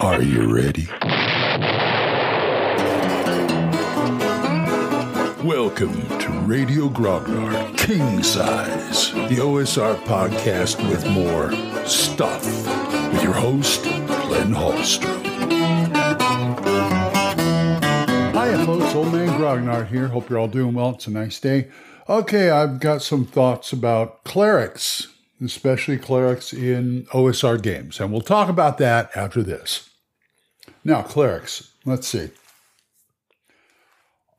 Are you ready? Welcome to Radio Grognard King Size, the OSR podcast with more stuff, with your host, Glenn Hallstrom. Hi, folks. Old Man Grognard here. Hope you're all doing well. It's a nice day. Okay, I've got some thoughts about clerics, especially clerics in OSR games, and we'll talk about that after this. Now, clerics, let's see.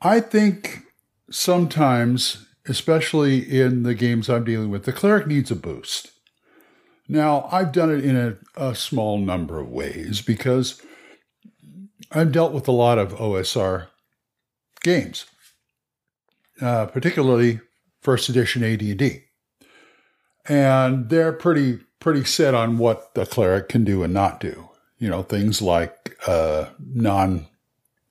I think sometimes, especially in the games I'm dealing with, the cleric needs a boost. Now, I've done it in a, a small number of ways because I've dealt with a lot of OSR games, uh, particularly first edition AD&D, and they're pretty pretty set on what the cleric can do and not do. You know, things like uh, non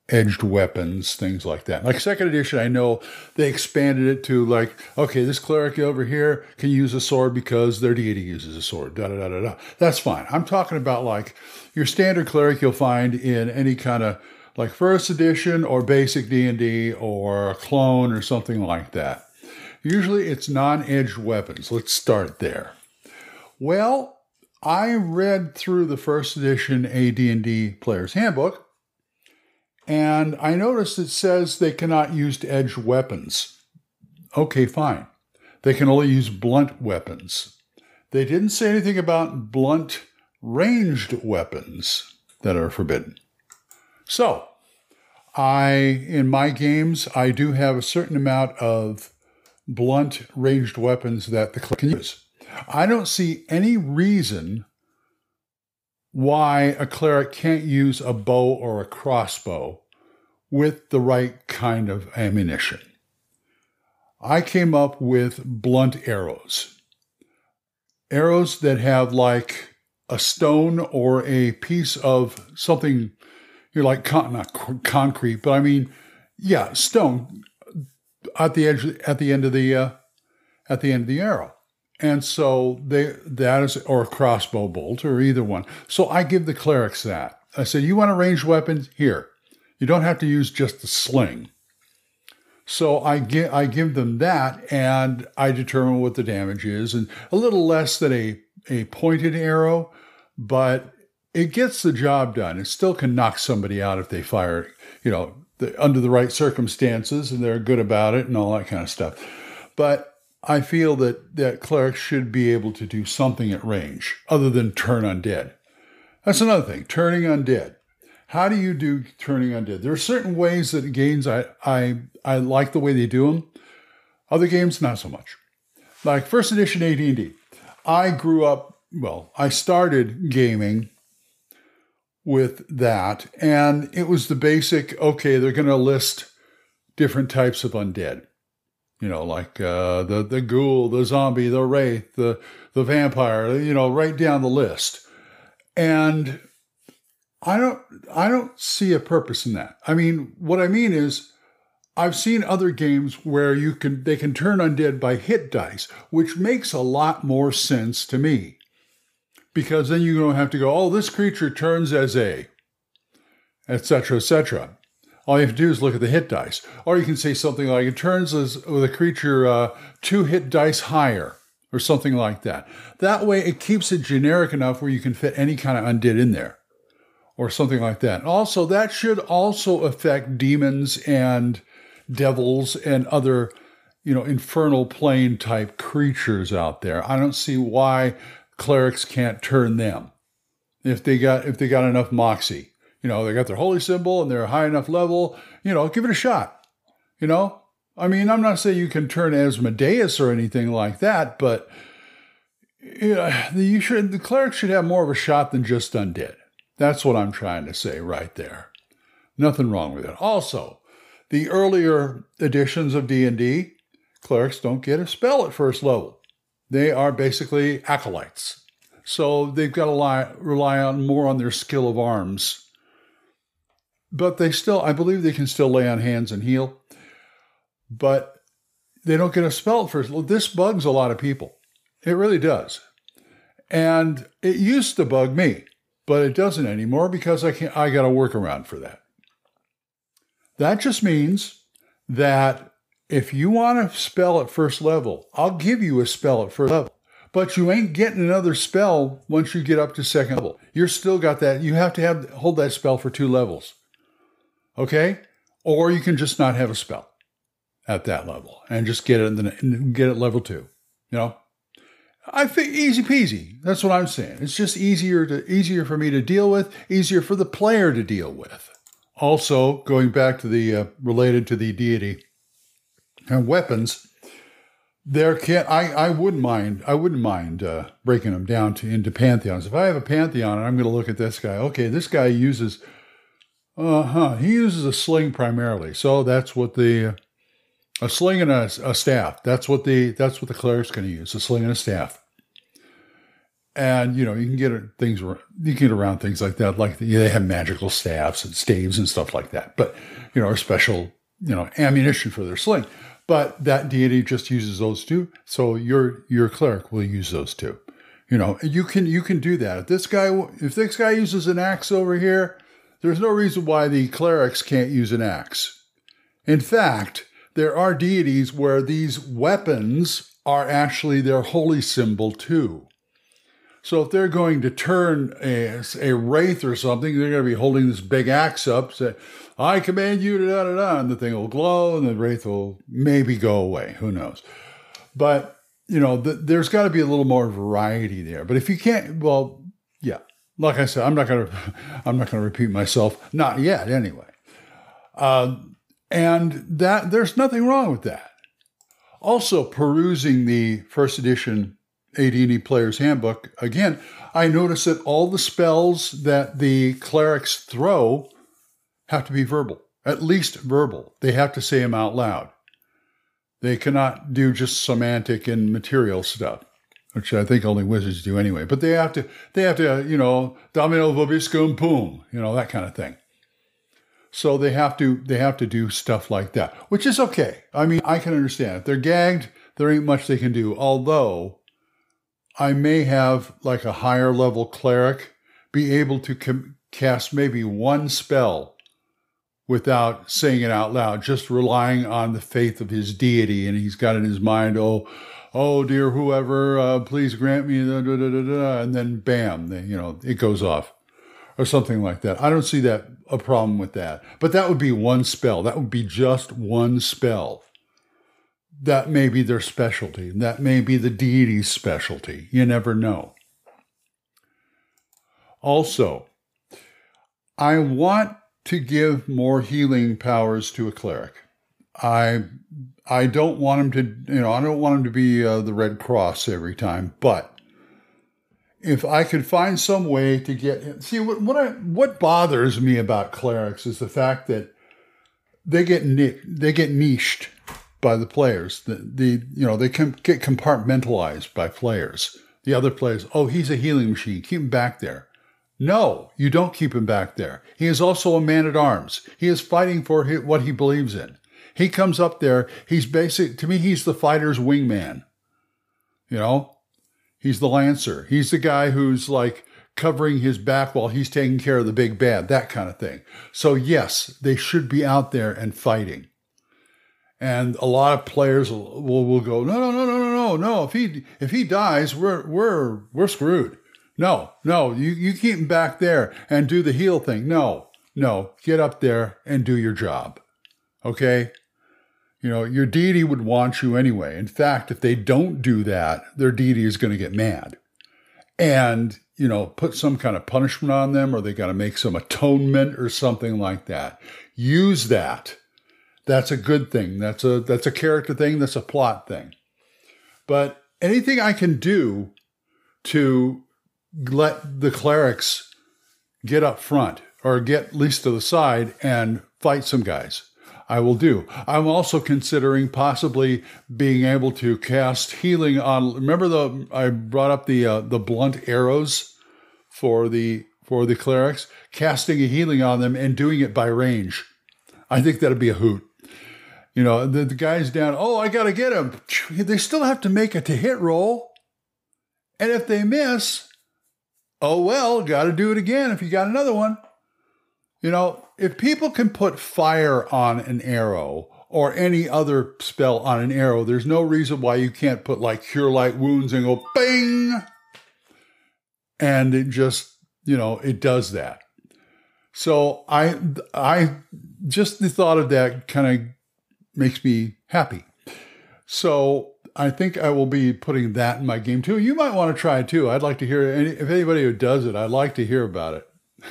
edged weapons, things like that. Like second edition, I know they expanded it to like, okay, this cleric over here can use a sword because their deity uses a sword. Da da da da da. That's fine. I'm talking about like your standard cleric you'll find in any kind of like first edition or basic D&D or a clone or something like that. Usually it's non-edged weapons. Let's start there. Well, I read through the first edition AD&D Player's Handbook and I noticed it says they cannot use edged weapons. Okay, fine. They can only use blunt weapons. They didn't say anything about blunt ranged weapons that are forbidden. So, I in my games I do have a certain amount of blunt ranged weapons that the cleric can use. I don't see any reason why a cleric can't use a bow or a crossbow with the right kind of ammunition. I came up with blunt arrows. Arrows that have like a stone or a piece of something, you're like con- concrete, but I mean, yeah, stone at the edge, at the end of the, uh, at the end of the arrow. And so they that is or a crossbow bolt or either one. So I give the clerics that. I said, you want a ranged weapon? Here. You don't have to use just the sling. So I give I give them that and I determine what the damage is and a little less than a, a pointed arrow, but it gets the job done. It still can knock somebody out if they fire, you know, the, under the right circumstances and they're good about it and all that kind of stuff. But I feel that, that clerics should be able to do something at range other than turn undead. That's another thing, turning undead. How do you do turning undead? There are certain ways that games I, I, I like the way they do them. Other games, not so much. Like first edition AD&D. I grew up, well, I started gaming with that, and it was the basic, okay, they're going to list different types of undead you know, like uh, the the ghoul, the zombie, the wraith, the the vampire, you know, right down the list. And I don't I don't see a purpose in that. I mean, what I mean is I've seen other games where you can they can turn undead by hit dice, which makes a lot more sense to me. Because then you don't have to go, oh, this creature turns as a, etc., etc. All you have to do is look at the hit dice. Or you can say something like it turns as with a creature uh, two hit dice higher, or something like that. That way, it keeps it generic enough where you can fit any kind of undead in there, or something like that. Also, that should also affect demons and devils and other, you know, infernal plane type creatures out there. I don't see why clerics can't turn them if they got if they got enough moxie you know, they got their holy symbol and they're a high enough level, you know, give it a shot. You know, I mean, I'm not saying you can turn Asmodeus or anything like that, but you, know, you should, the clerics should have more of a shot than just undead. That's what I'm trying to say right there. Nothing wrong with it. Also, the earlier editions of D&D, clerics don't get a spell at first level. They are basically acolytes. So they've got to rely, rely on more on their skill of arms but they still, I believe they can still lay on hands and heal, but they don't get a spell first. This bugs a lot of people. It really does. And it used to bug me but it doesn't anymore because I can I got a workaround for that. That just means that if you want to spell at first level, I'll give you a spell at first level. But you ain't getting another spell once you get up to second level. You're still got that. You have to have hold that spell for two levels. Okay? Or you can just not have a spell at that level and just get it in the, get it level two. You know? I think easy peasy. That's what I'm saying. It's just easier to easier for me to deal with, easier for the player to deal with. Also, going back to the uh, related to the deity and weapons, there can I I wouldn't mind I wouldn't mind uh, breaking them down to into pantheons. If I have a pantheon and I'm going to look at this guy, okay, this guy uses uh huh he uses a sling primarily, so that's what the a sling and a, a staff. That's what the that's what the cleric's going to use a sling and a staff. And you know you can get things you can get around things like that. Like the, they have magical staffs and staves and stuff like that. But you know, or special you know ammunition for their sling. But that deity just uses those two. So your your cleric will use those two. You know, you can you can do that. If this guy if this guy uses an axe over here, there's no reason why the clerics can't use an axe. In fact, there are deities where these weapons are actually their holy symbol too. So if they're going to turn a, a wraith or something, they're going to be holding this big axe up, say, I command you to da da da, and the thing will glow and the wraith will maybe go away. Who knows? But, you know, the, there's got to be a little more variety there. But if you can't, well, yeah, like I said, I'm not going to, I'm not to repeat myself. Not yet, anyway. Uh, and that there's nothing wrong with that. Also, perusing the first edition AD&D Player's Handbook again, I notice that all the spells that the clerics throw have to be verbal, at least verbal. They have to say them out loud. They cannot do just somatic and material stuff, which I think only wizards do anyway. But they have to, they have to, you know, domino vobiscum pum, you know, that kind of thing. So they have to, they have to do stuff like that, which is okay. I mean, I can understand. If they're gagged, there ain't much they can do. Although I may have like a higher level cleric be able to com- cast maybe one spell without saying it out loud, just relying on the faith of his deity. And he's got in his mind, oh, oh dear, whoever, uh, please grant me, da, da, da, and then bam, they, you know, it goes off or something like that. I don't see that a problem with that. But that would be one spell. That would be just one spell. That may be their specialty. That may be the deity's specialty. You never know. Also, I want to give more healing powers to a cleric. I I don't want him to, you know, I don't want him to be uh, the Red Cross every time, but if I could find some way to get him see what what I, what bothers me about clerics is the fact that they get they get niched by the players. The, the you know they can get compartmentalized by players. The other players, oh, he's a healing machine. Keep him back there. No, you don't keep him back there. He is also a man at arms. He is fighting for what he believes in. He comes up there. He's basic, to me, he's the fighter's wingman. You know, he's the lancer. He's the guy who's like covering his back while he's taking care of the big bad, that kind of thing. So, yes, they should be out there and fighting. And a lot of players will, will, go, no, no, no, no, no, no, no. If he if he dies, we're we're we're screwed. No, no, you, you keep him back there and do the heal thing. No, no, get up there and do your job. Okay? You know, your deity would want you anyway. In fact, if they don't do that, their deity is going to get mad and, you know, put some kind of punishment on them or they got to make some atonement or something like that. Use that. That's a good thing. That's a that's a character thing, that's a plot thing. But anything I can do to let the clerics get up front or get at least to the side and fight some guys. I will do. I'm also considering possibly being able to cast healing on. Remember the I brought up the uh, the blunt arrows for the for the clerics, casting a healing on them and doing it by range. I think that'd be a hoot. You know, the, the guys down. Oh, I got to get him. They still have to make a to hit roll, and if they miss, oh well, got to do it again if you got another one. You know, if people can put fire on an arrow or any other spell on an arrow, there's no reason why you can't put like cure light wounds and go bang. And it just, you know, it does that. So I I just the thought of that kind of makes me happy. So I think I will be putting that in my game too. You might want to try it too. I'd like to hear any, if anybody who does it, I'd like to hear about it.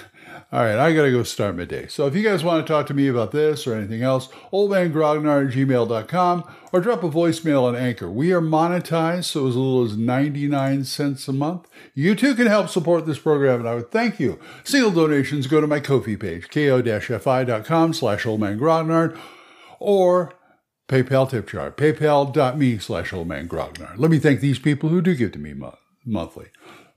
All right, I got to go start my day. So if you guys want to talk to me about this or anything else, oldmangrognard at gmail.com or drop a voicemail on Anchor. We are monetized, so as little as 99 cents a month. You too can help support this program, and I would thank you. Single donations go to my Ko-fi page, ko-fi.com slash oldmangrognard, or PayPal tip jar, paypal.me slash oldmangrognard. Let me thank these people who do give to me mo- monthly.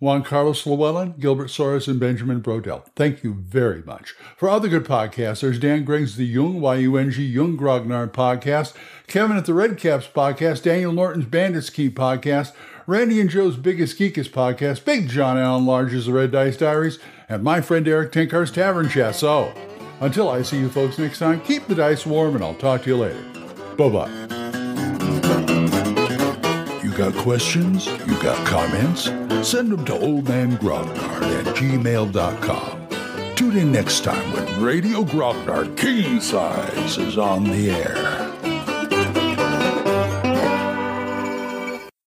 Juan Carlos Llewellyn, Gilbert Soares, and Benjamin Brodell. Thank you very much. For other good podcasts, there's Dan Griggs, the Yung, Y-U-N-G, Yung Grognard podcast, Kevin at the Red Caps podcast, Daniel Norton's Bandits Keep podcast, Randy and Joe's Biggest Geekest podcast, Big John Allen Large's The Red Dice Diaries, and my friend Eric Tenkar's Tavern Chat. So, until I see you folks next time, keep the dice warm, and I'll talk to you later. Bye-bye. You got questions? You got comments? Send them to oldmangrognard at gmail.com. Tune in next time when Radio Grognard King Size is on the air.